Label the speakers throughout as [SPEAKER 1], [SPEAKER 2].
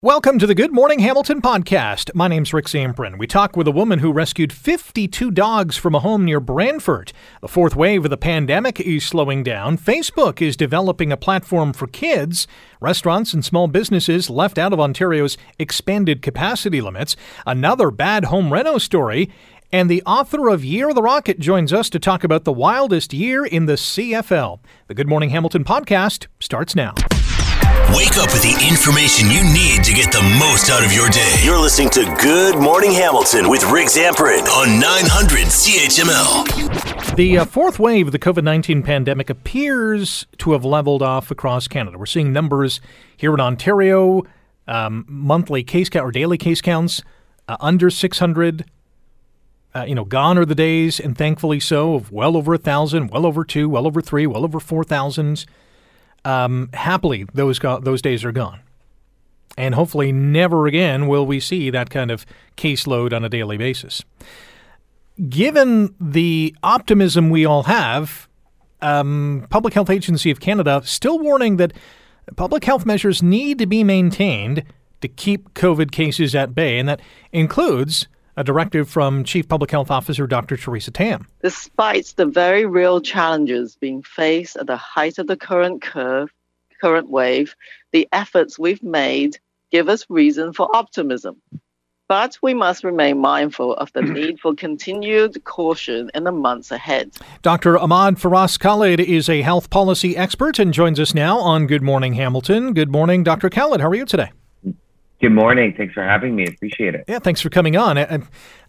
[SPEAKER 1] Welcome to the Good Morning Hamilton podcast. My name's Rick Zamperin. We talk with a woman who rescued 52 dogs from a home near Brantford. The fourth wave of the pandemic is slowing down. Facebook is developing a platform for kids. Restaurants and small businesses left out of Ontario's expanded capacity limits. Another bad home reno story. And the author of Year of the Rocket joins us to talk about the wildest year in the CFL. The Good Morning Hamilton podcast starts now.
[SPEAKER 2] Wake up with the information you need to get the most out of your day. You're listening to Good Morning Hamilton with Rick Zamperin on 900 CHML.
[SPEAKER 1] The uh, fourth wave of the COVID 19 pandemic appears to have leveled off across Canada. We're seeing numbers here in Ontario, um, monthly case count or daily case counts uh, under 600. Uh, you know, gone are the days, and thankfully so, of well over a thousand, well over two, well over three, well over four thousands um, happily those go- those days are gone. And hopefully, never again will we see that kind of caseload on a daily basis. Given the optimism we all have, um, Public Health Agency of Canada still warning that public health measures need to be maintained to keep COVID cases at bay, and that includes a directive from Chief Public Health Officer Dr. Theresa Tam.
[SPEAKER 3] Despite the very real challenges being faced at the height of the current curve, current wave, the efforts we've made give us reason for optimism. But we must remain mindful of the need for continued caution in the months ahead.
[SPEAKER 1] Dr. Ahmad Faraz Khalid is a health policy expert and joins us now on Good Morning Hamilton. Good morning, Dr. Khalid. How are you today?
[SPEAKER 4] Good morning. Thanks for having me. Appreciate it.
[SPEAKER 1] Yeah, thanks for coming on. I,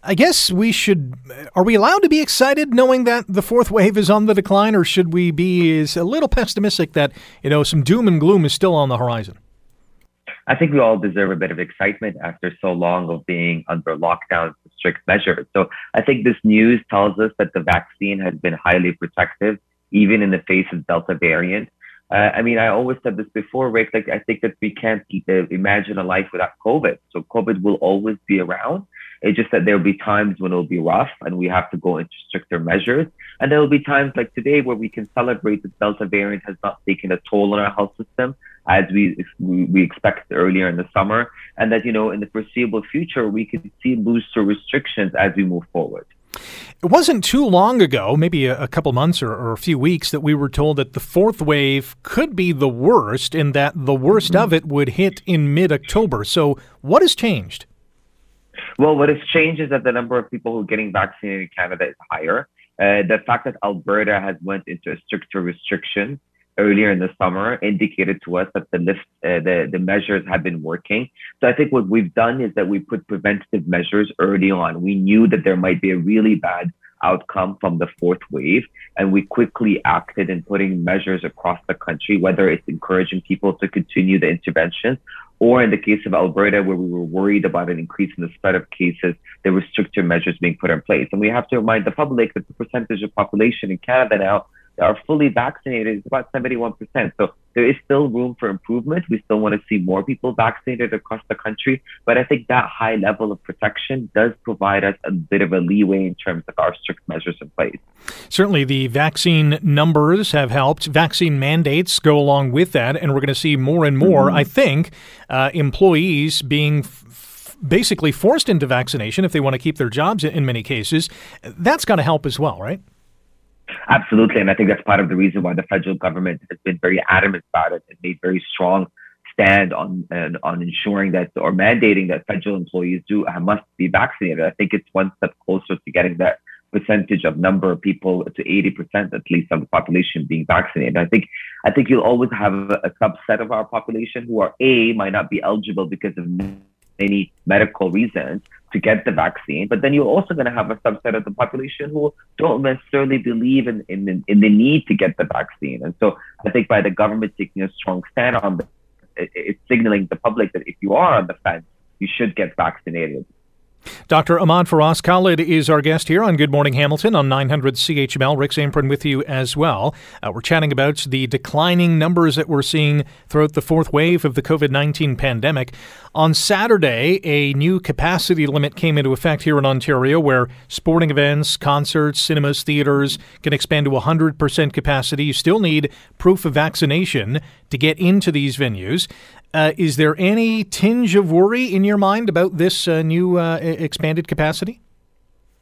[SPEAKER 1] I, guess we should. Are we allowed to be excited knowing that the fourth wave is on the decline, or should we be is a little pessimistic that you know some doom and gloom is still on the horizon?
[SPEAKER 4] I think we all deserve a bit of excitement after so long of being under lockdown and strict measures. So I think this news tells us that the vaccine has been highly protective, even in the face of Delta variant. Uh, I mean, I always said this before, Rick. Like, I think that we can't uh, imagine a life without COVID. So COVID will always be around. It's just that there'll be times when it'll be rough and we have to go into stricter measures. And there'll be times like today where we can celebrate that Delta variant has not taken a toll on our health system as we we expect earlier in the summer, and that you know in the foreseeable future we could see looser restrictions as we move forward.
[SPEAKER 1] It wasn't too long ago, maybe a, couple months or, or, a few weeks, that we were told that the fourth wave could be the worst and that the worst of it would hit in mid October. So, what has changed?
[SPEAKER 4] Well, what has changed is that the number of people who are getting vaccinated in Canada is higher. Uh, the fact that Alberta has went into a stricter restriction earlier in the summer indicated to us that the list, uh, the, the measures have been working. So I think what we've done is that we put preventative measures early on. We knew that there might be a really bad outcome from the fourth wave, and we quickly acted in putting measures across the country, whether it's encouraging people to continue the interventions or in the case of Alberta, where we were worried about an increase in the spread of cases, there were stricter measures being put in place. And we have to remind the public that the percentage of population in Canada now are fully vaccinated is about 71%. So there is still room for improvement. We still want to see more people vaccinated across the country. But I think that high level of protection does provide us a bit of a leeway in terms of our strict measures in place.
[SPEAKER 1] Certainly, the vaccine numbers have helped. Vaccine mandates go along with that. And we're going to see more and more, mm-hmm. I think, uh, employees being. F- basically forced into vaccination if they want to keep their jobs in many cases. That's going to help as well, right?
[SPEAKER 4] Absolutely. And I think that's part of the reason why the federal government has been very adamant about it and made very strong stand on uh, on ensuring that or mandating that federal employees do uh, must be vaccinated. I think it's one step closer to getting that percentage of number of people to 80% at least of the population being vaccinated. I think I think you'll always have a, a subset of our population who are A might not be eligible because of any medical reasons to get the vaccine. But then you're also going to have a subset of the population who don't necessarily believe in, in, in the need to get the vaccine. And so I think by the government taking a strong stand on this, it's signaling the public that if you are on the fence, you should get vaccinated.
[SPEAKER 1] Dr. Ahmad Faraz Khalid is our guest here on Good Morning Hamilton on 900 CHML. Rick Zamperin with you as well. Uh, we're chatting about the declining numbers that we're seeing throughout the fourth wave of the COVID 19 pandemic. On Saturday, a new capacity limit came into effect here in Ontario where sporting events, concerts, cinemas, theaters can expand to 100% capacity. You still need proof of vaccination to get into these venues. Uh, is there any tinge of worry in your mind about this uh, new uh, expanded capacity?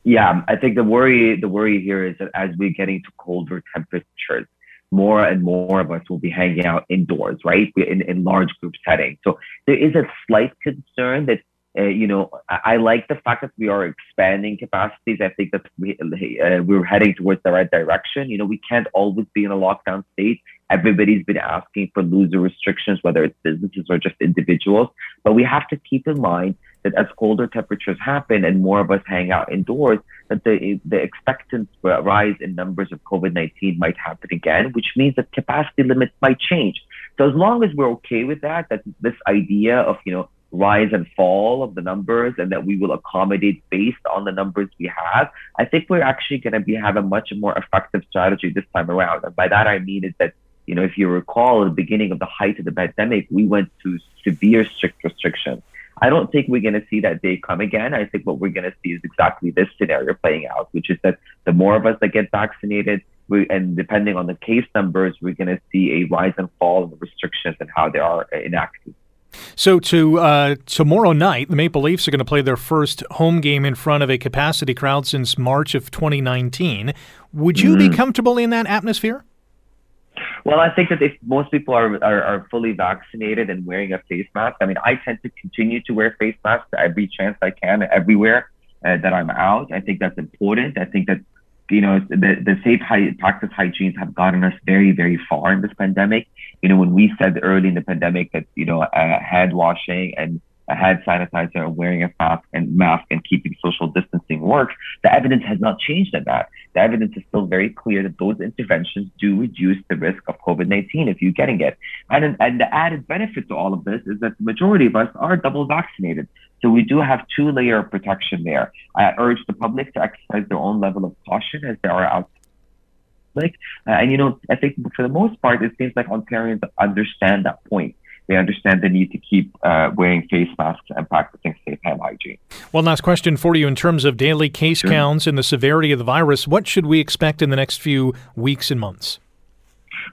[SPEAKER 4] Yeah, I think the worry the worry here is that as we're getting to colder temperatures, more and more of us will be hanging out indoors, right, in, in large group settings. So there is a slight concern that uh, you know, I, I, like the fact that we are expanding capacities. I think that we, uh, we're heading towards the right direction. You know, we can't always be in a lockdown state. Everybody's been asking for looser restrictions, whether it's businesses or just individuals. But we have to keep in mind that as colder temperatures happen and more of us hang out indoors, that the, the expected rise in numbers of COVID-19 might happen again, which means that capacity limits might change. So as long as we're okay with that, that this idea of, you know, rise and fall of the numbers and that we will accommodate based on the numbers we have, I think we're actually going to be have a much more effective strategy this time around. And by that I mean is that you know if you recall at the beginning of the height of the pandemic, we went to severe strict restrictions. I don't think we're going to see that day come again. I think what we're going to see is exactly this scenario playing out, which is that the more of us that get vaccinated, we, and depending on the case numbers, we're going to see a rise and fall the restrictions and how they are enacted.
[SPEAKER 1] So to uh, tomorrow night, the Maple Leafs are going to play their first home game in front of a capacity crowd since March of 2019. Would you mm-hmm. be comfortable in that atmosphere?
[SPEAKER 4] Well, I think that if most people are, are, are, fully vaccinated and wearing a face mask, I mean, I tend to continue to wear face masks every chance I can, everywhere uh, that I'm out. I think that's important. I think that you know, the, the safe practice hygienes have gotten us very, very far in this pandemic. You know, when we said early in the pandemic that, you know, uh, hand washing and a hand sanitizer and wearing a mask and mask and keeping social distancing works, the evidence has not changed on that. The evidence is still very clear that those interventions do reduce the risk of COVID-19 if you're getting it. And, and the added benefit to all of this is that the majority of us are double vaccinated. So we do have two layer of protection there. I urge the public to exercise their own level of caution as they are out. Like, uh, and you know, I think for the most part, it seems like Ontarians understand that point they understand the need to keep uh, wearing face masks and practicing safe hand hygiene.
[SPEAKER 1] One last question for you in terms of daily case sure. counts and the severity of the virus. What should we expect in the next few weeks and months?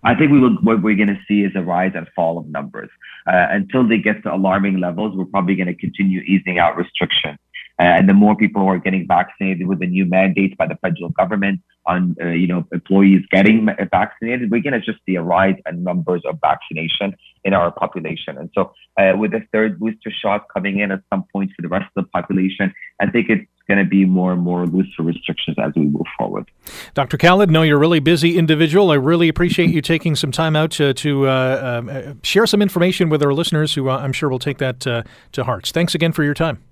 [SPEAKER 4] I think we will, what we're going to see is a rise and fall of numbers. Uh, until they get to alarming levels, we're probably going to continue easing out restrictions. Uh, and the more people who are getting vaccinated with the new mandates by the federal government on, uh, you know, employees getting vaccinated, we're going to just see a rise in numbers of vaccination in our population. And so, uh, with the third booster shot coming in at some point for the rest of the population, I think it's going to be more and more looser restrictions as we move forward.
[SPEAKER 1] Dr. Khalid, know you're a really busy individual. I really appreciate you taking some time out to, to uh, uh, share some information with our listeners who uh, I'm sure will take that to hearts. Thanks again for your time.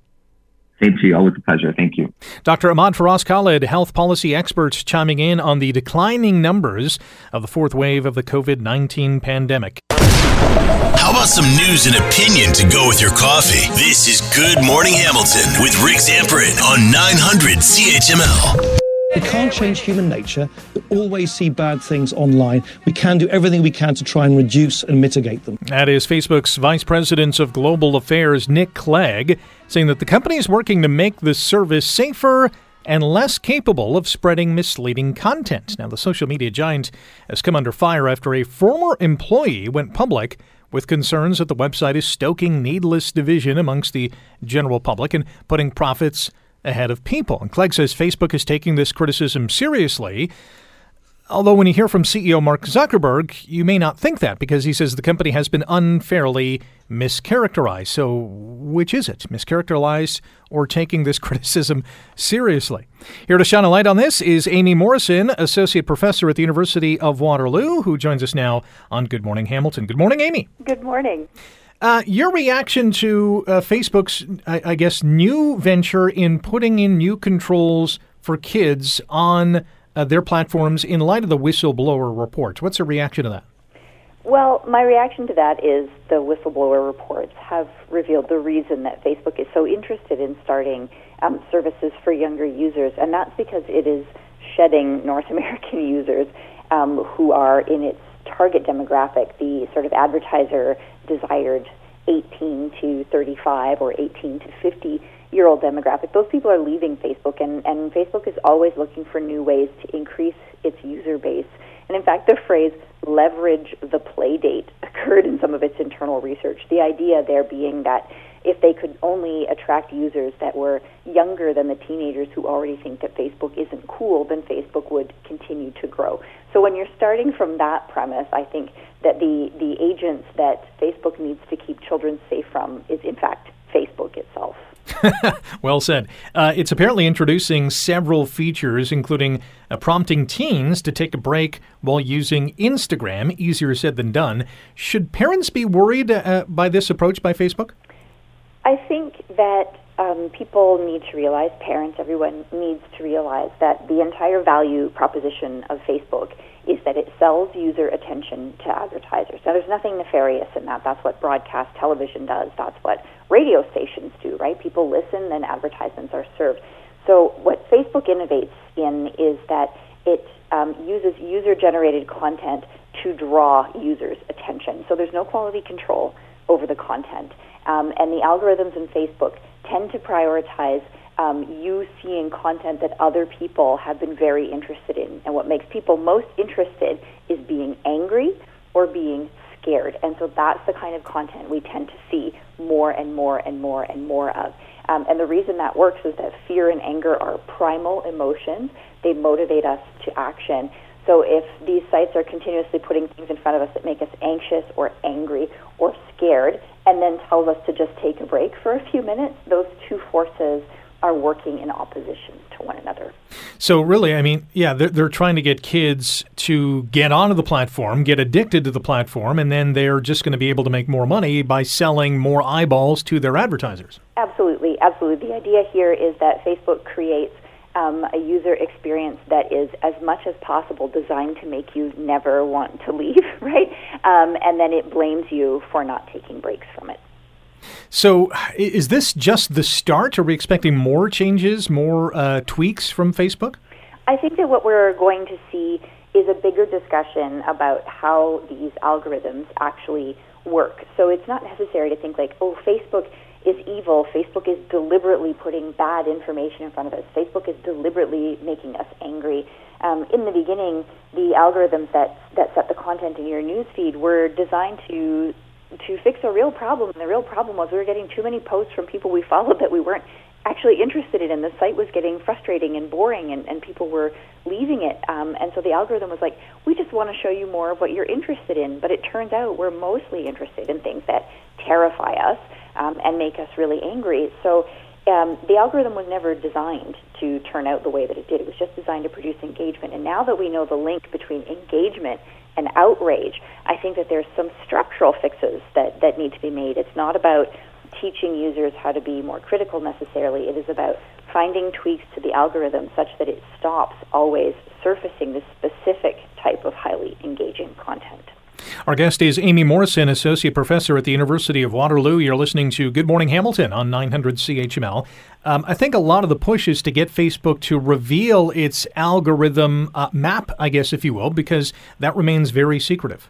[SPEAKER 4] Same to you. Always a pleasure. Thank you.
[SPEAKER 1] Dr. Ahmad Faraz Khalid, health policy expert, chiming in on the declining numbers of the fourth wave of the COVID 19 pandemic.
[SPEAKER 2] How about some news and opinion to go with your coffee? This is Good Morning Hamilton with Rick Zamperin on 900 CHML.
[SPEAKER 5] We can't change human nature. We always see bad things online. We can do everything we can to try and reduce and mitigate them.
[SPEAKER 1] That is Facebook's Vice President of Global Affairs, Nick Clegg, saying that the company is working to make the service safer and less capable of spreading misleading content. Now, the social media giant has come under fire after a former employee went public with concerns that the website is stoking needless division amongst the general public and putting profits ahead of people. And Clegg says Facebook is taking this criticism seriously. Although, when you hear from CEO Mark Zuckerberg, you may not think that because he says the company has been unfairly mischaracterized. So, which is it? Mischaracterized or taking this criticism seriously? Here to shine a light on this is Aimée Morrison, Associate Professor at the University of Waterloo, who joins us now on Good Morning Hamilton. Good morning, Aimée.
[SPEAKER 6] Good morning.
[SPEAKER 1] Uh, your reaction to uh, Facebook's, I, I, guess, new venture in putting in new controls for kids on uh, their platforms in light of the whistleblower report. What's your reaction to that?
[SPEAKER 6] Well, my reaction to that is the whistleblower reports have revealed the reason that Facebook is so interested in starting um, services for younger users, and that's because it is shedding North American users um, who are in its target demographic, the sort of advertiser desired 18 to 35 or 18 to 50 year old demographic, those people are leaving Facebook, and, and Facebook is always looking for new ways to increase its user base. And in fact, the phrase leverage the play date occurred in some of its internal research. The idea there being that if they could only attract users that were younger than the teenagers who already think that Facebook isn't cool, then Facebook would continue to grow. So when you're starting from that premise, I think that the, the agents that Facebook needs to keep children safe from is, in fact, Facebook itself.
[SPEAKER 1] well said. Uh, it's apparently introducing several features, including uh, prompting teens to take a break while using Instagram. Easier said than done. Should parents be worried uh, by this approach by Facebook?
[SPEAKER 6] I think that um, people need to realize, parents, everyone needs to realize that the entire value proposition of Facebook is that it sells user attention to advertisers. Now, there's nothing nefarious in that. That's what broadcast television does. That's what radio stations do, right? People listen, then advertisements are served. So, what Facebook innovates in is that it um, uses user generated content to draw users' attention. So, there's no quality control over the content. Um, and the algorithms in Facebook tend to prioritize um, you seeing content that other people have been very interested in. And what makes people most interested is being angry or being scared. And so that's the kind of content we tend to see more and more and more and more of. Um, and the reason that works is that fear and anger are primal emotions. They motivate us to action. So if these sites are continuously putting things in front of us that make us anxious or angry or scared, and then tells us to just take a break for a few minutes, those two forces are working in opposition to one another.
[SPEAKER 1] So, really, I mean, yeah, they're, they're trying to get kids to get onto the platform, get addicted to the platform, and then they're just going to be able to make more money by selling more eyeballs to their advertisers.
[SPEAKER 6] Absolutely, absolutely. The idea here is that Facebook creates um, a user experience that is as much as possible designed to make you never want to leave, right? Um, and then it blames you for not taking breaks from it.
[SPEAKER 1] So, is this just the start? Are we expecting more changes, more uh, tweaks from Facebook?
[SPEAKER 6] I think that what we're going to see is a bigger discussion about how these algorithms actually work. So, it's not necessary to think like, oh, Facebook is evil. Facebook is deliberately putting bad information in front of us. Facebook is deliberately making us angry. Um, in the beginning, the algorithms that, that set the content in your newsfeed were designed to to fix a real problem. And the real problem was we were getting too many posts from people we followed that we weren't actually interested in. The site was getting frustrating and boring, and, and people were leaving it. Um, and so the algorithm was like, we just want to show you more of what you're interested in. But it turns out we're mostly interested in things that terrify us um, and make us really angry. So um, the algorithm was never designed to turn out the way that it did. It was just designed to produce engagement. And now that we know the link between engagement and outrage, I think that there's some structural fixes that, that need to be made. It's not about teaching users how to be more critical necessarily. It is about finding tweaks to the algorithm such that it stops always surfacing this specific type of highly engaging content.
[SPEAKER 1] Our guest is Aimée Morrison, Associate Professor at the University of Waterloo. You're listening to Good Morning Hamilton on 900 CHML. Um, I think a lot of the push is to get Facebook to reveal its algorithm uh, map, I guess, if you will, because that remains very secretive.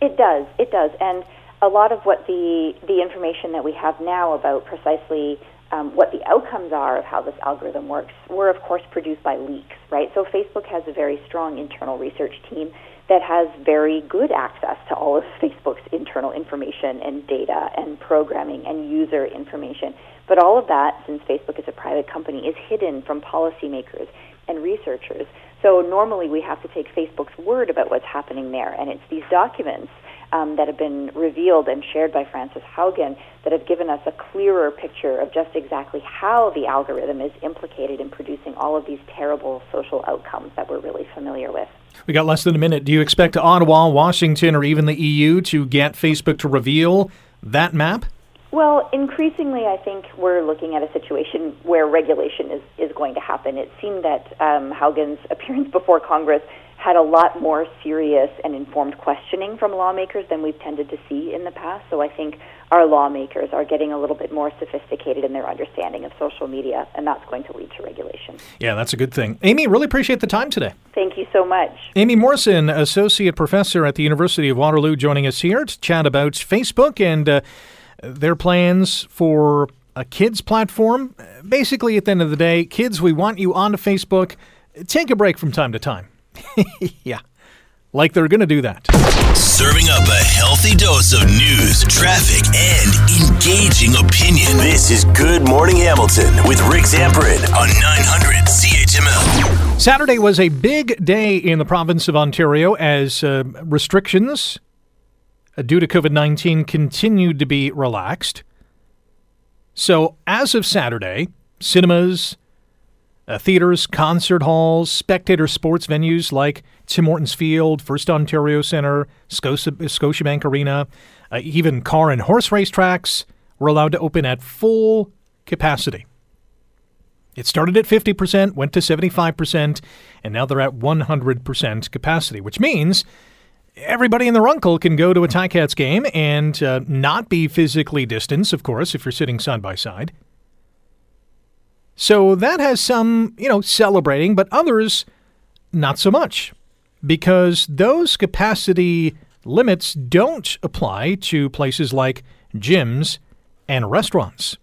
[SPEAKER 6] It does. It does. And a lot of what the, the information that we have now about precisely um, what the outcomes are of how this algorithm works were, of course, produced by leaks, right? So Facebook has a very strong internal research team that has very good access to all of Facebook's internal information and data and programming and user information. But all of that, since Facebook is a private company, is hidden from policymakers and researchers. So normally we have to take Facebook's word about what's happening there, and it's these documents um, that have been revealed and shared by Frances Haugen that have given us a clearer picture of just exactly how the algorithm is implicated in producing all of these terrible social outcomes that we're really familiar with.
[SPEAKER 1] We got less than a minute. Do you expect Ottawa, Washington, or even the EU to get Facebook to reveal that map?
[SPEAKER 6] Well, increasingly, I think we're looking at a situation where regulation is, is going to happen. It seemed that um, Haugen's appearance before Congress had a lot more serious and informed questioning from lawmakers than we've tended to see in the past. So I think our lawmakers are getting a little bit more sophisticated in their understanding of social media, and that's going to lead to regulation.
[SPEAKER 1] Yeah, that's a good thing. Aimée, really appreciate the time today.
[SPEAKER 6] Thank you so much.
[SPEAKER 1] Aimée Morrison, Associate Professor at the University of Waterloo, joining us here to chat about Facebook and uh, their plans for a kids platform. Basically, at the end of the day, kids, we want you onto Facebook. Take a break from time to time. yeah. like they're going to do that.
[SPEAKER 2] Serving up a healthy dose of news, traffic, and engaging opinion. This is Good Morning Hamilton with Rick Zamperin on 900 CHML.
[SPEAKER 1] Saturday was a big day in the province of Ontario as uh, restrictions uh, due to COVID 19 continued to be relaxed. So, as of Saturday, cinemas, uh, theaters, concert halls, spectator sports venues like Tim Hortons Field, First Ontario Centre, Scotia, Scotiabank Arena, uh, even car and horse race tracks were allowed to open at full capacity. It started at 50%, went to 75%, and now they're at 100% capacity, which means everybody in the uncle can go to a Ticats game and uh, not be physically distanced, of course, if you're sitting side by side. So that has some, you know, celebrating, but others not so much because those capacity limits don't apply to places like gyms and restaurants.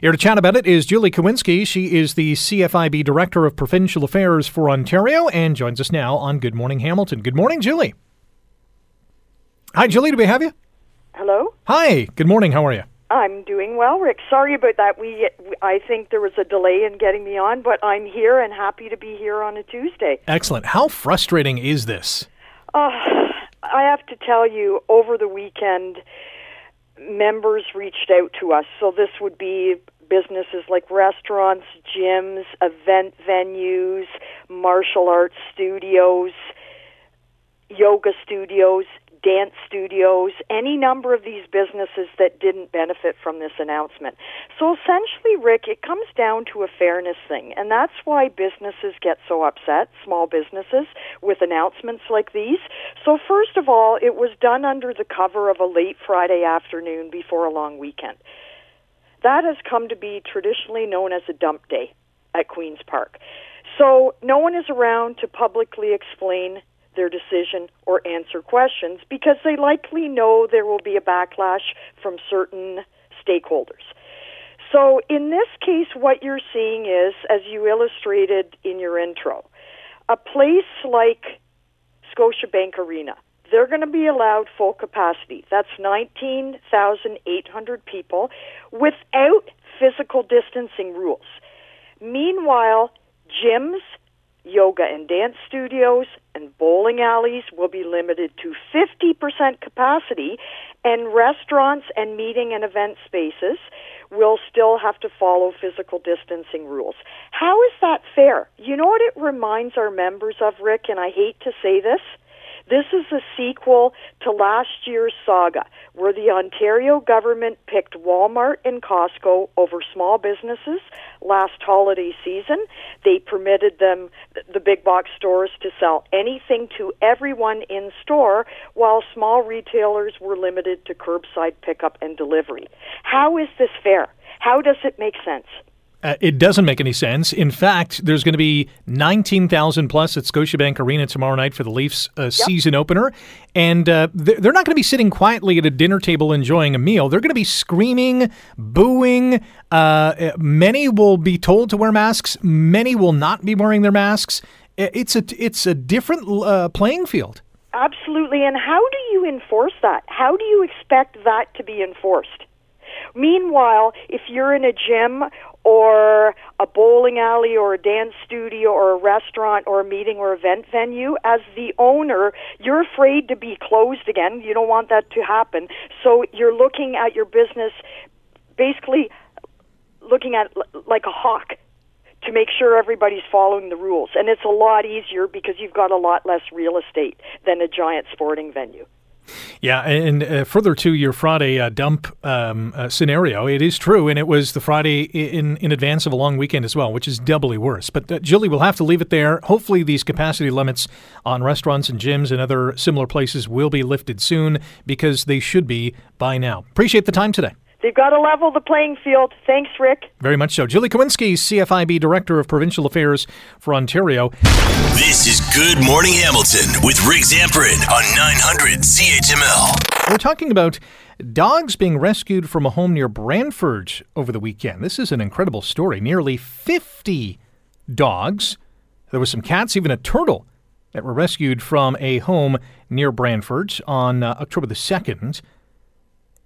[SPEAKER 1] Here to chat about it is Julie Kwiecinski. She is the CFIB Director of Provincial Affairs for Ontario and joins us now on Good Morning Hamilton. Good morning, Julie. Hi, Julie. Do we have you?
[SPEAKER 7] Hello.
[SPEAKER 1] Hi. Good morning. How are you?
[SPEAKER 7] I'm doing well, Rick. Sorry about that. We, I think there was a delay in getting me on, but I'm here and happy to be here on a Tuesday.
[SPEAKER 1] Excellent. How frustrating is this?
[SPEAKER 7] Uh, I have to tell you, over the weekend, members reached out to us. So this would be businesses like restaurants, gyms, event venues, martial arts studios, yoga studios, dance studios, any number of these businesses that didn't benefit from this announcement. So essentially, Rick, it comes down to a fairness thing, and that's why businesses get so upset, small businesses, with announcements like these. So, first of all, it was done under the cover of a late Friday afternoon before a long weekend. That has come to be traditionally known as a dump day at Queen's Park. So, no one is around to publicly explain their decision or answer questions because they likely know there will be a backlash from certain stakeholders. So, in this case, what you're seeing is, as you illustrated in your intro, a place like Scotiabank Arena, they're going to be allowed full capacity. That's 19,800 people without physical distancing rules. Meanwhile, gyms yoga and dance studios and bowling alleys will be limited to 50% capacity, and restaurants and meeting and event spaces will still have to follow physical distancing rules. How is that fair? You know what it reminds our members of, Rick, and I hate to say this? This is a sequel to last year's saga, where the Ontario government picked Walmart and Costco over small businesses last holiday season. They permitted them, the big box stores, to sell anything to everyone in store, while small retailers were limited to curbside pickup and delivery. How is this fair? How does it make sense?
[SPEAKER 1] Uh, it doesn't make any sense. In fact, there's going to be 19,000 plus at Scotiabank Arena tomorrow night for the Leafs uh, yep. season opener. And uh, they're not going to be sitting quietly at a dinner table enjoying a meal. They're going to be screaming, booing. Uh, many will be told to wear masks, many will not be wearing their masks. It's a, it's a different uh, playing field.
[SPEAKER 7] Absolutely. And how do you enforce that? How do you expect that to be enforced? Meanwhile, if you're in a gym or a bowling alley or a dance studio or a restaurant or a meeting or event venue, as the owner, you're afraid to be closed again. You don't want that to happen. So you're looking at your business basically looking at like a hawk to make sure everybody's following the rules. And it's a lot easier because you've got a lot less real estate than a giant sporting venue.
[SPEAKER 1] Yeah, and uh, further to your Friday uh, dump um, uh, scenario, it is true, and it was the Friday in in advance of a long weekend as well, which is doubly worse. But uh, Julie, we'll have to leave it there. Hopefully, these capacity limits on restaurants and gyms and other similar places will be lifted soon because they should be by now. Appreciate the time today.
[SPEAKER 7] They've got to level the playing field. Thanks, Rick.
[SPEAKER 1] Very much so. Julie Kwiecinski, CFIB Director of Provincial Affairs for Ontario.
[SPEAKER 2] This is Good Morning Hamilton with Rick Zamperin on 900 CHML.
[SPEAKER 1] We're talking about dogs being rescued from a home near Brantford over the weekend. This is an incredible story. Nearly 50 dogs, there were some cats, even a turtle that were rescued from a home near Brantford on uh, October the 2nd.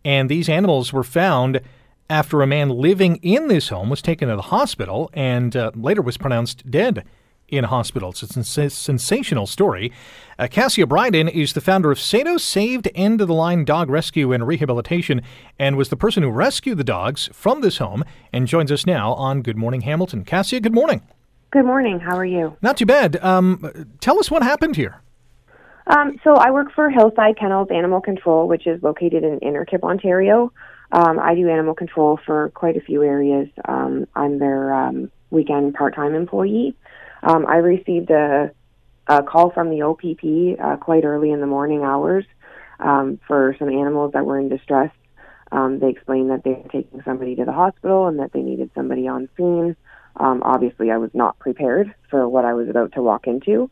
[SPEAKER 1] And these animals were found after a man living in this home was taken to the hospital and uh, later was pronounced dead in hospital. It's a sens- sensational story. Uh, Cassia Bryden is the founder of Sato Saved End of the Line Dog Rescue and Rehabilitation and was the person who rescued the dogs from this home and joins us now on Good Morning Hamilton. Cassia, good morning.
[SPEAKER 8] Good morning. How are you?
[SPEAKER 1] Not too bad. Um, tell us what happened here.
[SPEAKER 8] Um, so I work for Hillside Kennels Animal Control, which is located in Innerkip, Ontario. Um, I do animal control for quite a few areas. Um, I'm their um, weekend part-time employee. Um, I received a, a call from the OPP uh, quite early in the morning hours um, for some animals that were in distress. Um, they explained that they were taking somebody to the hospital and that they needed somebody on scene. Um, obviously, I was not prepared for what I was about to walk into.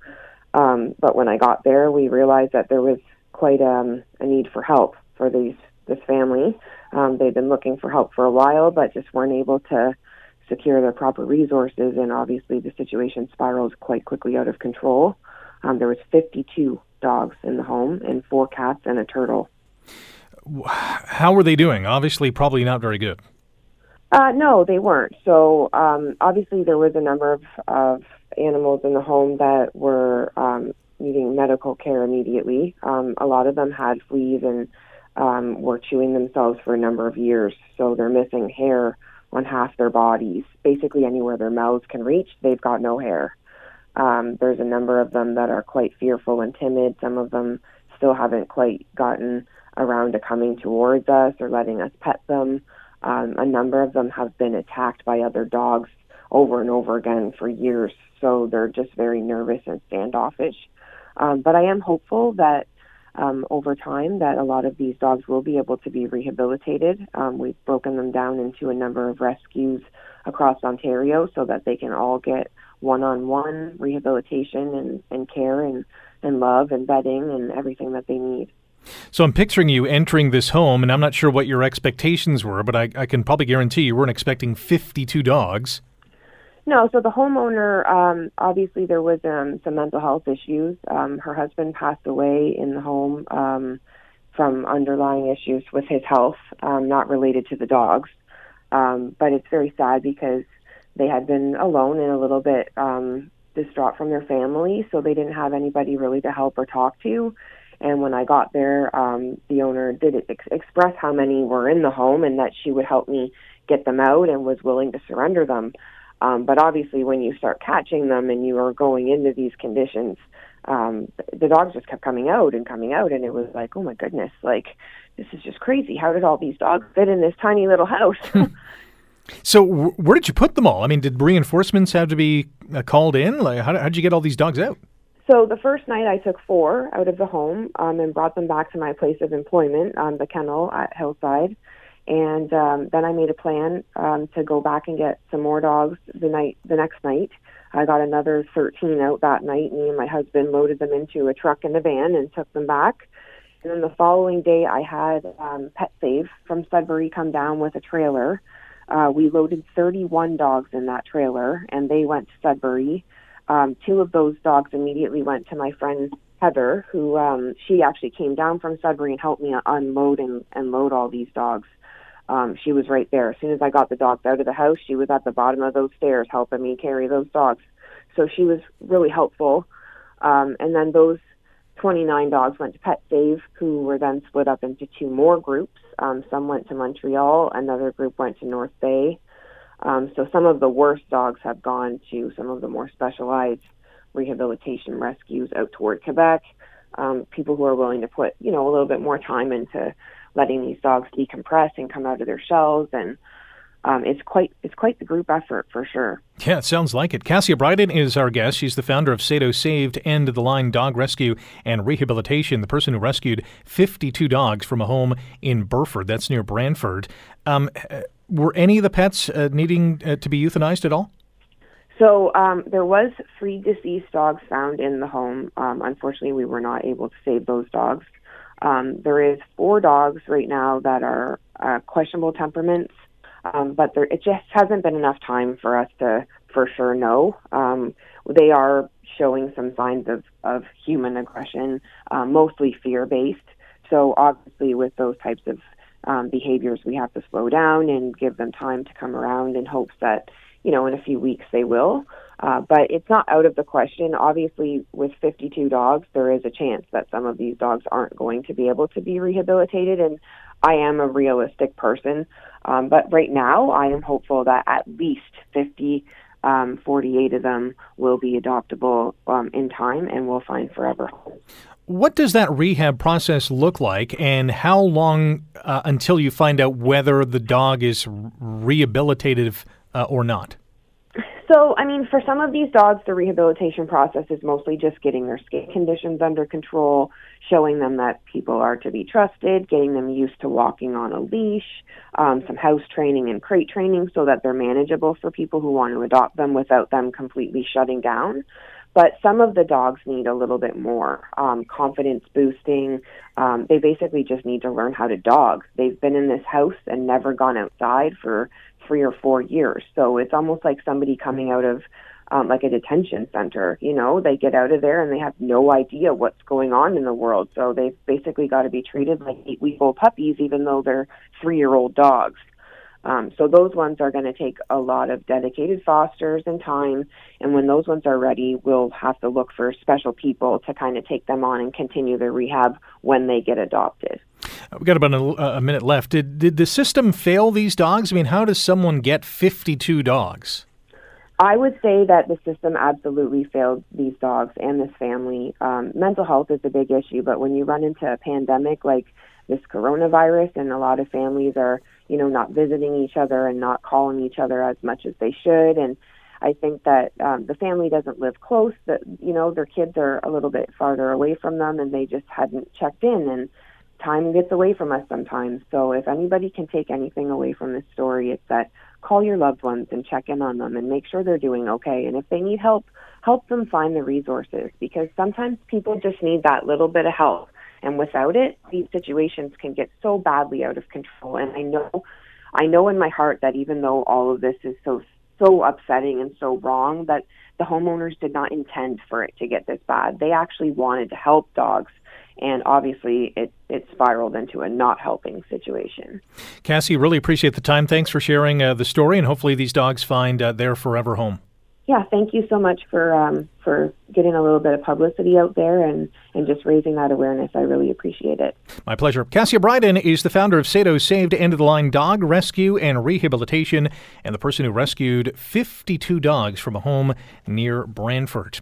[SPEAKER 8] Um, but when I got there, we realized that there was quite um, a need for help for these this family. Um, they'd been looking for help for a while, but just weren't able to secure the proper resources, and obviously the situation spiraled quite quickly out of control. Um, there was 52 dogs in the home and four cats and a turtle.
[SPEAKER 1] How were they doing? Obviously, probably not very good.
[SPEAKER 8] Uh, no, they weren't. So um, obviously, there was a number of, of animals in the home that were um, needing medical care immediately. Um, a lot of them had fleas and um, were chewing themselves for a number of years, so they're missing hair on half their bodies. Basically, anywhere their mouths can reach, they've got no hair. Um, there's a number of them that are quite fearful and timid. Some of them still haven't quite gotten around to coming towards us or letting us pet them. Um, a number of them have been attacked by other dogs over and over again for years, so they're just very nervous and standoffish. Um, but I am hopeful that um, over time that a lot of these dogs will be able to be rehabilitated. Um, we've broken them down into a number of rescues across Ontario so that they can all get one-on-one rehabilitation and, and care and, and love and bedding and everything that they need.
[SPEAKER 1] So I'm picturing you entering this home, and I'm not sure what your expectations were, but I, I can probably guarantee you weren't expecting 52 dogs.
[SPEAKER 8] No, so the homeowner, um, obviously, there was um, some mental health issues. Um, her husband passed away in the home um, from underlying issues with his health, um, not related to the dogs. Um, but it's very sad because they had been alone and a little bit um, distraught from their family, so they didn't have anybody really to help or talk to. And when I got there, um, the owner did ex- express how many were in the home and that she would help me get them out and was willing to surrender them. Um, but obviously, when you start catching them and you are going into these conditions, um, the dogs just kept coming out and coming out, and it was like, oh my goodness, like this is just crazy. How did all these dogs fit in this tiny little house?
[SPEAKER 1] so, w- where did you put them all? I mean, did reinforcements have to be uh, called in? Like, how, how did you get all these dogs out?
[SPEAKER 8] So the first night I took four out of the home um, and brought them back to my place of employment, um, the kennel at Hillside. And um, then I made a plan um, to go back and get some more dogs the night the next night. I got another 13 out that night. Me and my husband loaded them into a truck and a van and took them back. And then the following day, I had um, Pet Save from Sudbury come down with a trailer. Uh, we loaded 31 dogs in that trailer, and they went to Sudbury. Um, two of those dogs immediately went to my friend Heather, who um, she actually came down from Sudbury and helped me unload and, and load all these dogs um, she was right there. As soon as I got the dogs out of the house, she was at the bottom of those stairs helping me carry those dogs. So she was really helpful. Um, and then those 29 dogs went to Pet Save, who were then split up into two more groups. Um, some went to Montreal, another group went to North Bay. Um, so some of the worst dogs have gone to some of the more specialized rehabilitation rescues out toward Quebec. Um, people who are willing to put, you know, a little bit more time into letting these dogs decompress and come out of their shells and um, it's quite it's quite the group effort for sure.
[SPEAKER 1] Yeah, it sounds like it. Cassia Bryden is our guest. She's the founder of Sato Saved End of the Line Dog Rescue and Rehabilitation. The person who rescued 52 dogs from a home in Burford, that's near Brantford. Um, uh, were any of the pets uh, needing uh, to be euthanized at all?
[SPEAKER 8] So um, there was three deceased dogs found in the home. Um, unfortunately, we were not able to save those dogs. Um, there is four dogs right now that are uh, questionable temperaments, um, but there, it just hasn't been enough time for us to for sure know. Um, they are showing some signs of, of human aggression, uh, mostly fear based. So, obviously, with those types of um, behaviors, we have to slow down and give them time to come around in hopes that, you know, in a few weeks they will. Uh, but it's not out of the question. Obviously, with 52 dogs, there is a chance that some of these dogs aren't going to be able to be rehabilitated. And I am a realistic person. Um, but right now, I am hopeful that at least 50, um, 48 of them will be adoptable um, in time and will find forever.
[SPEAKER 1] What does that rehab process look like, and how long uh, until you find out whether the dog is rehabilitative uh, or not?
[SPEAKER 8] So, I mean, for some of these dogs, the rehabilitation process is mostly just getting their skin conditions under control, showing them that people are to be trusted, getting them used to walking on a leash, um, some house training and crate training so that they're manageable for people who want to adopt them without them completely shutting down. But some of the dogs need a little bit more um, confidence boosting. Um, they basically just need to learn how to dog. They've been in this house and never gone outside for three or four years. So it's almost like somebody coming out of um, like a detention center. You know, they get out of there and they have no idea what's going on in the world. So they've basically got to be treated like eight week old puppies, even though they're three year old dogs. Um, so those ones are going to take a lot of dedicated fosters and time. And when those ones are ready, we'll have to look for special people to kind of take them on and continue their rehab when they get adopted.
[SPEAKER 1] We've got about a, a, minute left. Did did the system fail these dogs? I mean, how does someone get 52 dogs?
[SPEAKER 8] I would say that the system absolutely failed these dogs and this family. Um, mental health is a big issue, but when you run into a pandemic like this coronavirus, and a lot of families are, you know, not visiting each other and not calling each other as much as they should, and I think that um, the family doesn't live close. That you know their kids are a little bit farther away from them, and they just hadn't checked in and time gets away from us sometimes. So if anybody can take anything away from this story, it's that call your loved ones and check in on them and make sure they're doing okay. And if they need help, help them find the resources because sometimes people just need that little bit of help. And without it, these situations can get so badly out of control. And I know, I know in my heart that even though all of this is so so upsetting and so wrong, that the homeowners did not intend for it to get this bad. They actually wanted to help dogs and obviously it, it spiraled into a not helping situation.
[SPEAKER 1] Cassie, really appreciate the time. Thanks for sharing uh, the story, and hopefully these dogs find uh, their forever home.
[SPEAKER 8] Yeah, thank you so much for um, for getting a little bit of publicity out there and, and just raising that awareness. I really appreciate it.
[SPEAKER 1] My pleasure. Cassie Bryden is the founder of Sato Saved End of the Line Dog Rescue and Rehabilitation and the person who rescued 52 dogs from a home near Brantford.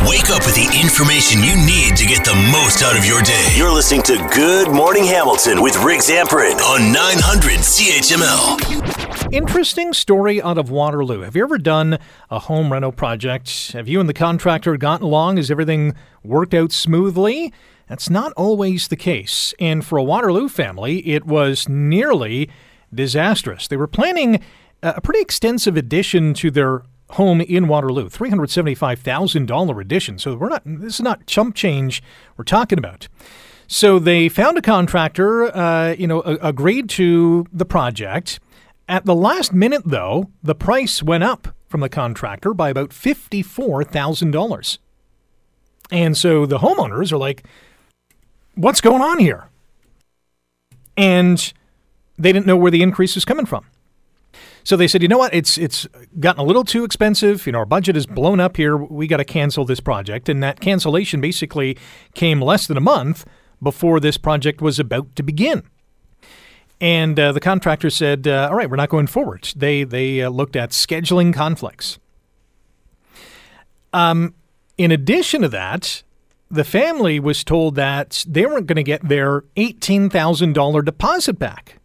[SPEAKER 2] Wake up with the information you need to get the most out of your day. You're listening to Good Morning Hamilton with Rick Zamperin on 900 CHML.
[SPEAKER 1] Interesting story out of Waterloo. Have you ever done a home reno project? Have you and the contractor gotten along? Has everything worked out smoothly? That's not always the case. And for a Waterloo family, it was nearly disastrous. They were planning a pretty extensive addition to their home in Waterloo, $375,000 addition. So we're not this is not chump change we're talking about. So they found a contractor, uh, you know, a- agreed to the project. At the last minute, though, the price went up from the contractor by about $54,000. And so the homeowners are like, what's going on here? And they didn't know where the increase was coming from. So they said, you know what? It's it's gotten a little too expensive. You know, our budget is blown up here. We got to cancel this project. And that cancellation basically came less than a month before this project was about to begin. And uh, the contractor said, uh, "All right, we're not going forward." They they uh, looked at scheduling conflicts. Um, in addition to that, the family was told that they weren't going to get their eighteen thousand dollar deposit back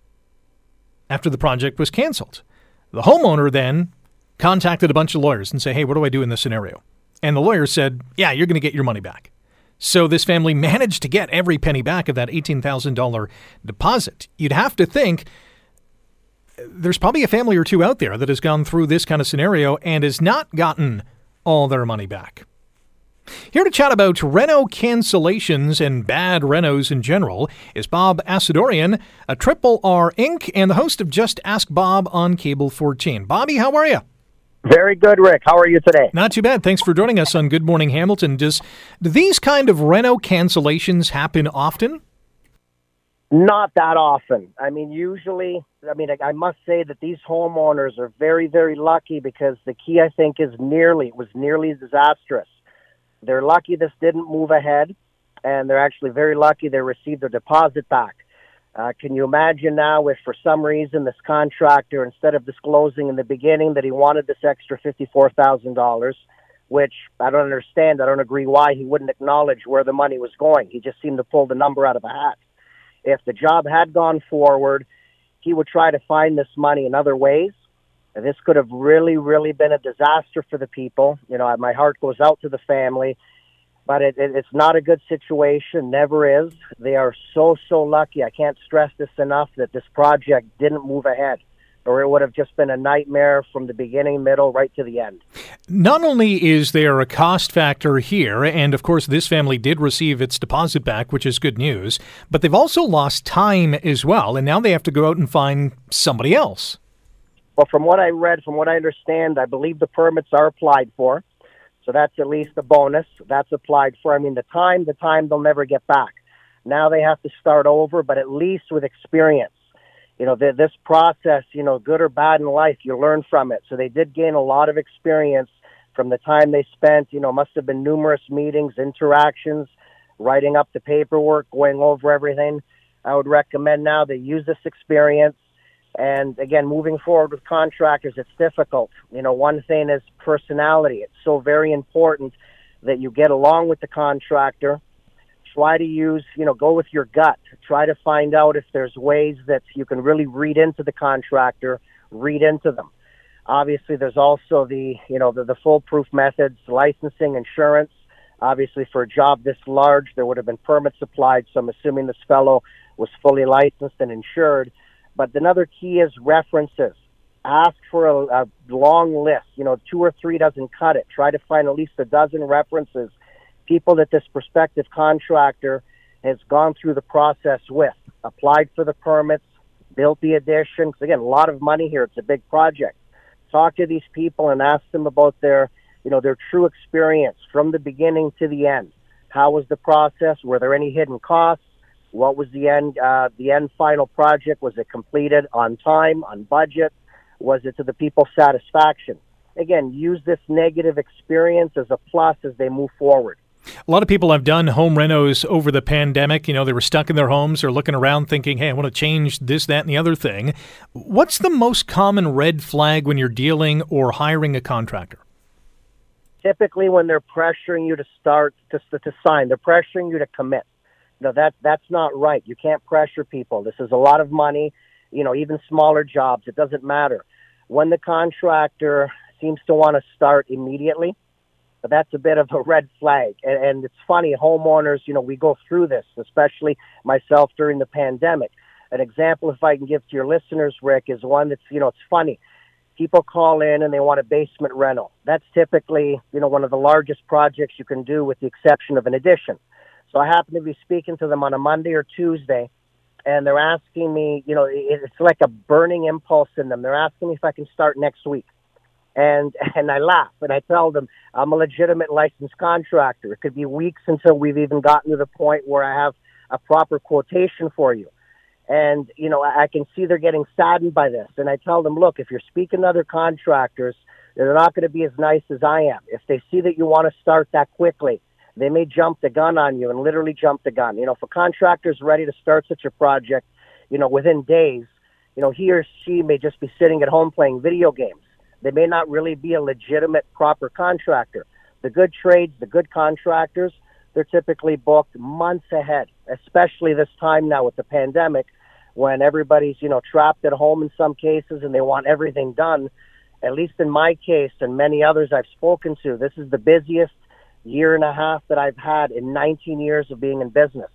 [SPEAKER 1] after the project was canceled. The homeowner then contacted a bunch of lawyers and said, Hey, what do I do in this scenario? And the lawyer said, Yeah, you're going to get your money back. So this family managed to get every penny back of that $18,000 deposit. You'd have to think there's probably a family or two out there that has gone through this kind of scenario and has not gotten all their money back. Here to chat about Reno cancellations and bad Renos in general is Bob Asadoorian, a Triple R Inc., and the host of Just Ask Bob on Cable 14. Bobby, how are you?
[SPEAKER 9] Very good, Rick. How are you today?
[SPEAKER 1] Not too bad. Thanks for joining us on Good Morning Hamilton. Does do these kind of reno cancellations happen often?
[SPEAKER 9] Not that often. I mean, usually, I mean, I must say that these homeowners are very, very lucky because the key, I think, is nearly, it was nearly disastrous. They're lucky this didn't move ahead, and they're actually very lucky they received their deposit back. Uh, can you imagine now if for some reason this contractor, instead of disclosing in the beginning that he wanted this extra $54,000, which I don't understand, I don't agree why he wouldn't acknowledge where the money was going. He just seemed to pull the number out of a hat. If the job had gone forward, he would try to find this money in other ways. This could have really, really been a disaster for the people. You know, my heart goes out to the family but it, it, it's not a good situation. Never is. They are so so lucky. I can't stress this enough that this project didn't move ahead, or it would have just been a nightmare from the beginning, middle, right to the end.
[SPEAKER 1] Not only is there a cost factor here, and of course this family did receive its deposit back, which is good news, but they've also lost time as well, and now they have to go out and find somebody else.
[SPEAKER 9] Well, from what I read, from what I understand, I believe the permits are applied for. So that's at least a bonus. That's applied for. I mean, the time, the time they'll never get back. Now they have to start over, but at least with experience. You know, the, this process, you know, good or bad in life, you learn from it. So they did gain a lot of experience from the time they spent. You know, must have been numerous meetings, interactions, writing up the paperwork, going over everything. I would recommend now they use this experience and again, moving forward with contractors, it's difficult. You know, one thing is personality. It's so very important that you get along with the contractor. Try to use, you know, go with your gut. Try to find out if there's ways that you can really read into the contractor, read into them. Obviously, there's also the, you know, the, the foolproof methods, licensing, insurance. Obviously, for a job this large, there would have been permits applied. So I'm assuming this fellow was fully licensed and insured. But another key is references. Ask for a, a long list. You know, two or three doesn't cut it. Try to find at least a dozen references, people that this prospective contractor has gone through the process with, applied for the permits, built the addition. Because again, a lot of money here. It's a big project. Talk to these people and ask them about their, you know, their true experience from the beginning to the end. How was the process? Were there any hidden costs? What was the end? Uh, the end final project was it completed on time, on budget? Was it to the people's satisfaction? Again, use this negative experience as a plus as they move forward.
[SPEAKER 1] A lot of people have done home renos over the pandemic. You know, they were stuck in their homes or looking around thinking, hey, I want to change this, that, and the other thing. What's the most common red flag when you're dealing or hiring a contractor?
[SPEAKER 9] Typically, when they're pressuring you to start, to, to sign, they're pressuring you to commit. No, that that's not right. You can't pressure people. This is a lot of money. You know, even smaller jobs. It doesn't matter when the contractor seems to want to start immediately. But that's a bit of a red flag. And, and it's funny, homeowners. You know, we go through this, especially myself during the pandemic. An example, if I can give to your listeners, Rick, is one that's you know it's funny. People call in and they want a basement rental. That's typically you know one of the largest projects you can do, with the exception of an addition. So I happen to be speaking to them on a Monday or Tuesday, and they're asking me, you know, it's like a burning impulse in them. They're asking me if I can start next week. And and I laugh and I tell them I'm a legitimate licensed contractor. It could be weeks until we've even gotten to the point where I have a proper quotation for you. And you know, I can see they're getting saddened by this. And I tell them, look, if you're speaking to other contractors, they're not going to be as nice as I am. If they see that you want to start that quickly, they may jump the gun on you and literally jump the gun. You know, for contractors ready to start such a project, you know, within days, you know, he or she may just be sitting at home playing video games. They may not really be a legitimate, proper contractor. The good trades, the good contractors, they're typically booked months ahead, especially this time now with the pandemic when everybody's, you know, trapped at home in some cases and they want everything done. At least in my case and many others I've spoken to, this is the busiest year and a half that I've had in 19 years of being in business.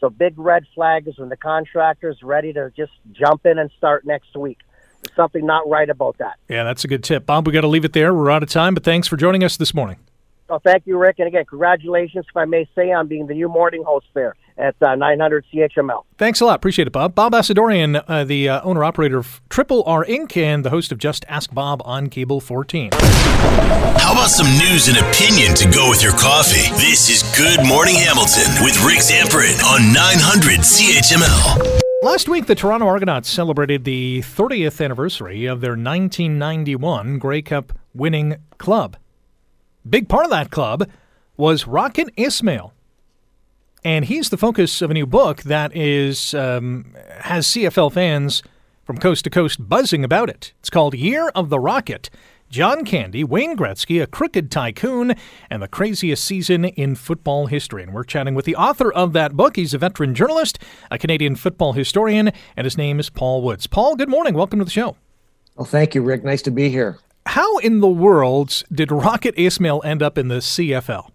[SPEAKER 9] So big red flag is when the contractor's ready to just jump in and start next week. There's something not right about that.
[SPEAKER 1] Yeah, that's a good tip. Bob, we got to leave it there. We're out of time, but thanks for joining us this morning.
[SPEAKER 9] Well, thank you, Rick. And again, congratulations, if I may say, on being the new morning host there. At uh, 900 CHML.
[SPEAKER 1] Thanks a lot. Appreciate it, Bob. Bob Assadourian, uh, the uh, owner operator of Triple R Inc. and the host of Just Ask Bob on Cable 14.
[SPEAKER 2] How about some news and opinion to go with your coffee? This is Good Morning Hamilton with Rick Zamperin on 900 CHML.
[SPEAKER 1] Last week, the Toronto Argonauts celebrated the 30th anniversary of their 1991 Grey Cup winning club. Big part of that club was Rocket Ismail. And he's the focus of a new book that is um, has CFL fans from coast to coast buzzing about it. It's called Year of the Rocket John Candy, Wayne Gretzky, a crooked tycoon, and the craziest season in football history. And we're chatting with the author of that book. He's a veteran journalist, a Canadian football historian, and his name is Paul Woods. Paul, good morning. Welcome to the show.
[SPEAKER 10] Well, thank you, Rick. Nice to be here.
[SPEAKER 1] How in the world did Rocket Ismail end up in the CFL?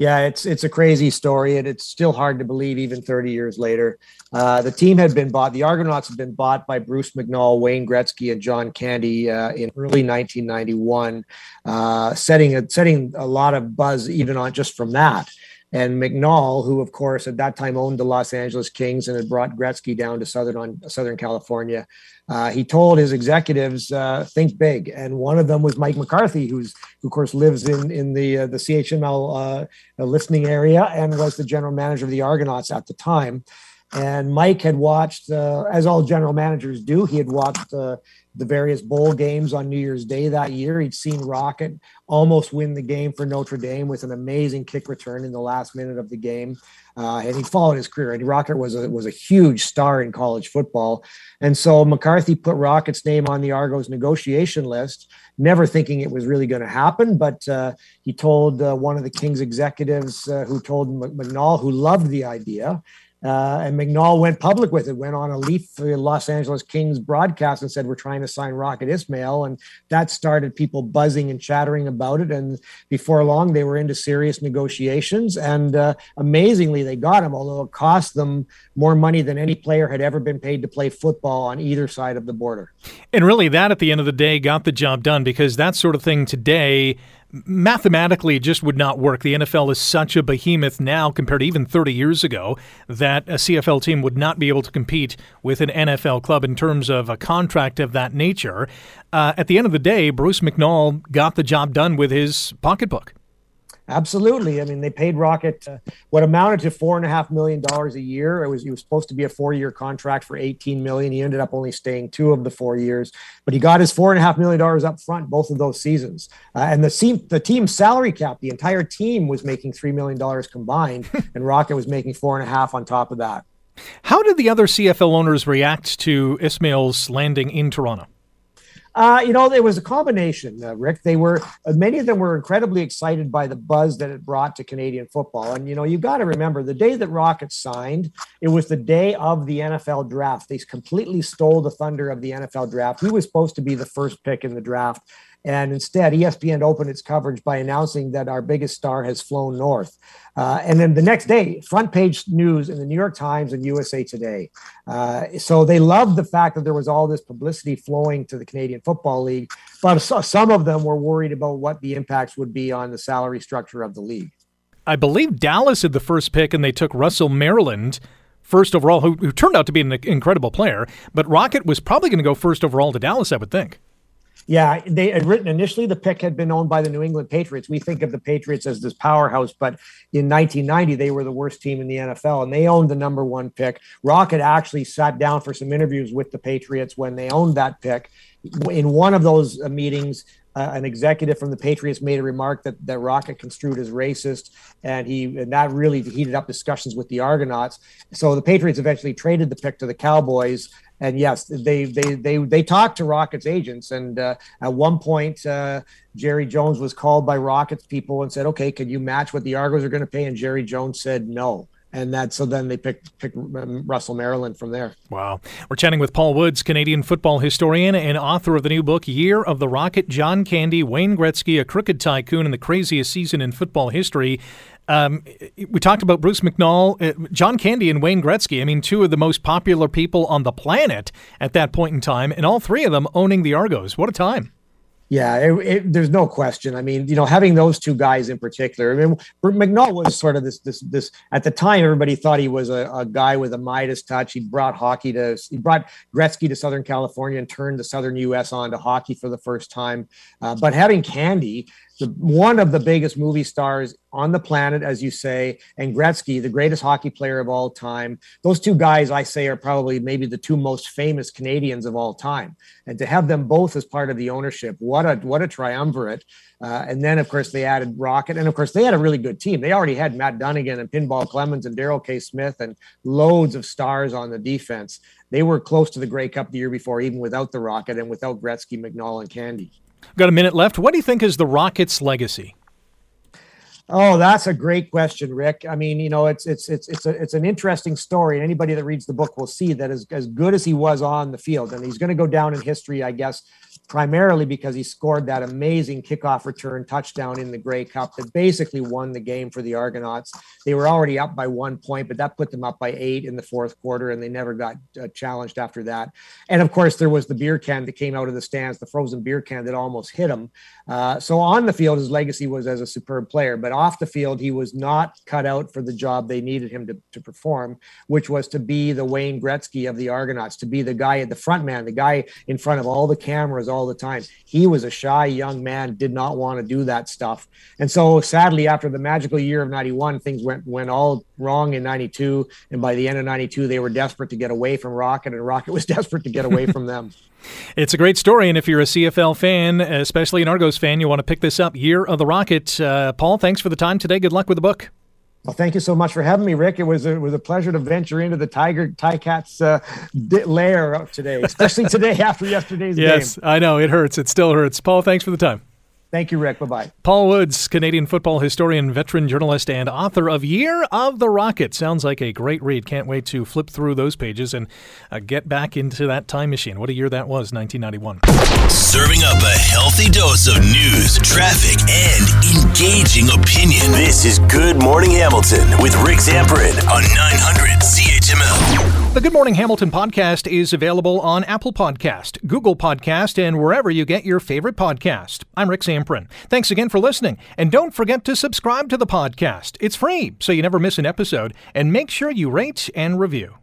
[SPEAKER 10] Yeah, it's it's a crazy story, and it's still hard to believe even 30 years later. Uh, the team had been bought. The Argonauts had been bought by Bruce McNall, Wayne Gretzky, and John Candy uh, in early 1991, uh, setting a, setting a lot of buzz even on just from that. And McNall, who of course at that time owned the Los Angeles Kings and had brought Gretzky down to southern on Southern California, uh, he told his executives uh, think big. And one of them was Mike McCarthy, who's who of course lives in in the uh, the CHML uh, listening area and was the general manager of the Argonauts at the time. And Mike had watched, uh, as all general managers do, he had watched uh, the various bowl games on New Year's Day that year. He'd seen Rocket almost win the game for Notre Dame with an amazing kick return in the last minute of the game. Uh, and he followed his career. And Rocket was a was a huge star in college football. And so McCarthy put Rocket's name on the Argos negotiation list, never thinking it was really going to happen. But uh, he told uh, one of the Kings executives uh, who told McNall, who loved the idea, uh, and McNall went public with it, went on a Leaf for the Los Angeles Kings broadcast and said, We're trying to sign Rocket Ismail. And that started people buzzing and chattering about it. And before long, they were into serious negotiations. And uh, amazingly, they got him, although it cost them more money than any player had ever been paid to play football on either side of the border.
[SPEAKER 1] And really, that at the end of the day got the job done because that sort of thing today mathematically it just would not work. The NFL is such a behemoth now compared to even 30 years ago that a CFL team would not be able to compete with an NFL club in terms of a contract of that nature. Uh, at the end of the day, Bruce McNall got the job done with his pocketbook.
[SPEAKER 10] Absolutely. I mean, they paid Rocket uh, what amounted to four and a half million dollars a year. It was he was supposed to be a four-year contract for 18 million. He ended up only staying two of the four years, but he got his four and a half million dollars up front both of those seasons. Uh, and the team, the team's salary cap, the entire team was making three million dollars combined, and Rocket was making four and a half on top of that.
[SPEAKER 1] How did the other CFL owners react to Ismail's landing in Toronto?
[SPEAKER 10] Uh, you know, it was a combination, uh, Rick. They were uh, many of them were incredibly excited by the buzz that it brought to Canadian football. And you know, you've got to remember the day that Rockets signed, it was the day of the NFL draft. They completely stole the thunder of the NFL draft. He was supposed to be the first pick in the draft. And instead, ESPN opened its coverage by announcing that our biggest star has flown north. Uh, and then the next day, front page news in the New York Times and USA Today. Uh, so they loved the fact that there was all this publicity flowing to the Canadian Football League, but some of them were worried about what the impacts would be on the salary structure of the league.
[SPEAKER 1] I believe Dallas had the first pick, and they took Russell Maryland first overall, who, who turned out to be an incredible player. But Rocket was probably going to go first overall to Dallas, I would think.
[SPEAKER 10] Yeah, they had written initially the pick had been owned by the New England Patriots. We think of the Patriots as this powerhouse, but in 1990 they were the worst team in the NFL and they owned the number one pick. Rocket actually sat down for some interviews with the Patriots when they owned that pick. In one of those uh, meetings, uh, an executive from the Patriots made a remark that, that Rocket construed as racist, and he and that really heated up discussions with the Argonauts. So the Patriots eventually traded the pick to the Cowboys, and yes, they they they they talked to Rockets agents, and uh, at one point, uh, Jerry Jones was called by Rockets people and said, "Okay, can you match what the Argos are going to pay?" And Jerry Jones said no. And that so then they picked picked um, Russell Maryland from there.
[SPEAKER 1] Wow, we're chatting with Paul Woods, Canadian football historian and author of the new book "Year of the Rocket." John Candy, Wayne Gretzky, a crooked tycoon, and the craziest season in football history. Um, we talked about Bruce McNall, uh, John Candy, and Wayne Gretzky. I mean, two of the most popular people on the planet at that point in time, and all three of them owning the Argos. What a time!
[SPEAKER 10] Yeah, it, it, there's no question. I mean, you know, having those two guys in particular. I mean, McNall was sort of this, this, this. At the time, everybody thought he was a, a guy with a Midas touch. He brought hockey to, he brought Gretzky to Southern California and turned the Southern U.S. on to hockey for the first time. Uh, but having Candy, the, one of the biggest movie stars on the planet, as you say, and Gretzky, the greatest hockey player of all time. Those two guys, I say, are probably maybe the two most famous Canadians of all time. And to have them both as part of the ownership, what a what a triumvirate! Uh, and then, of course, they added Rocket, and of course, they had a really good team. They already had Matt Dunnigan and Pinball Clemons and Darrell K. Smith and loads of stars on the defense. They were close to the Grey Cup the year before, even without the Rocket and without Gretzky, McNall, and Candy.
[SPEAKER 1] Got a minute left. What do you think is the Rockets' legacy?
[SPEAKER 10] Oh, that's a great question, Rick. I mean, you know, it's it's it's it's a, it's an interesting story, and anybody that reads the book will see that as as good as he was on the field, and he's going to go down in history, I guess, primarily because he scored that amazing kickoff return touchdown in the Grey Cup that basically won the game for the Argonauts. They were already up by one point, but that put them up by eight in the fourth quarter, and they never got uh, challenged after that. And of course, there was the beer can that came out of the stands, the frozen beer can that almost hit him. Uh, so on the field, his legacy was as a superb player, but off the field, he was not cut out for the job they needed him to, to perform, which was to be the Wayne Gretzky of the Argonauts, to be the guy at the front man, the guy in front of all the cameras, all all the time. He was a shy young man, did not want to do that stuff. And so sadly, after the magical year of 91, things went, went all wrong in 92. And by the end of 92, they were desperate to get away from Rocket and Rocket was desperate to get away from them.
[SPEAKER 1] It's a great story, and if you're a CFL fan, especially an Argos fan, you want to pick this up. Year of the Rocket. Uh, Paul, thanks for the time today. Good luck with the book.
[SPEAKER 10] Well, thank you so much for having me, Rick. It was a, it was a pleasure to venture into the Tiger Ticats uh, lair today, especially today after yesterday's
[SPEAKER 1] yes,
[SPEAKER 10] game.
[SPEAKER 1] Yes, I know it hurts. It still hurts. Paul, thanks for the time.
[SPEAKER 10] Thank you, Rick. Bye bye.
[SPEAKER 1] Paul Woods, Canadian football historian, veteran journalist, and author of Year of the Rocket. Sounds like a great read. Can't wait to flip through those pages and uh, get back into that time machine. What a year that was, 1991.
[SPEAKER 2] Serving up a healthy dose of news, traffic, and engaging opinion. This is Good Morning Hamilton with Rick Zamperin on 900 CHML.
[SPEAKER 1] The Good Morning Hamilton podcast is available on Apple Podcast, Google Podcast, and wherever you get your favorite podcast. I'm Rick Zamperin. Thanks again for listening, and don't forget to subscribe to the podcast. It's free, so you never miss an episode, and make sure you rate and review.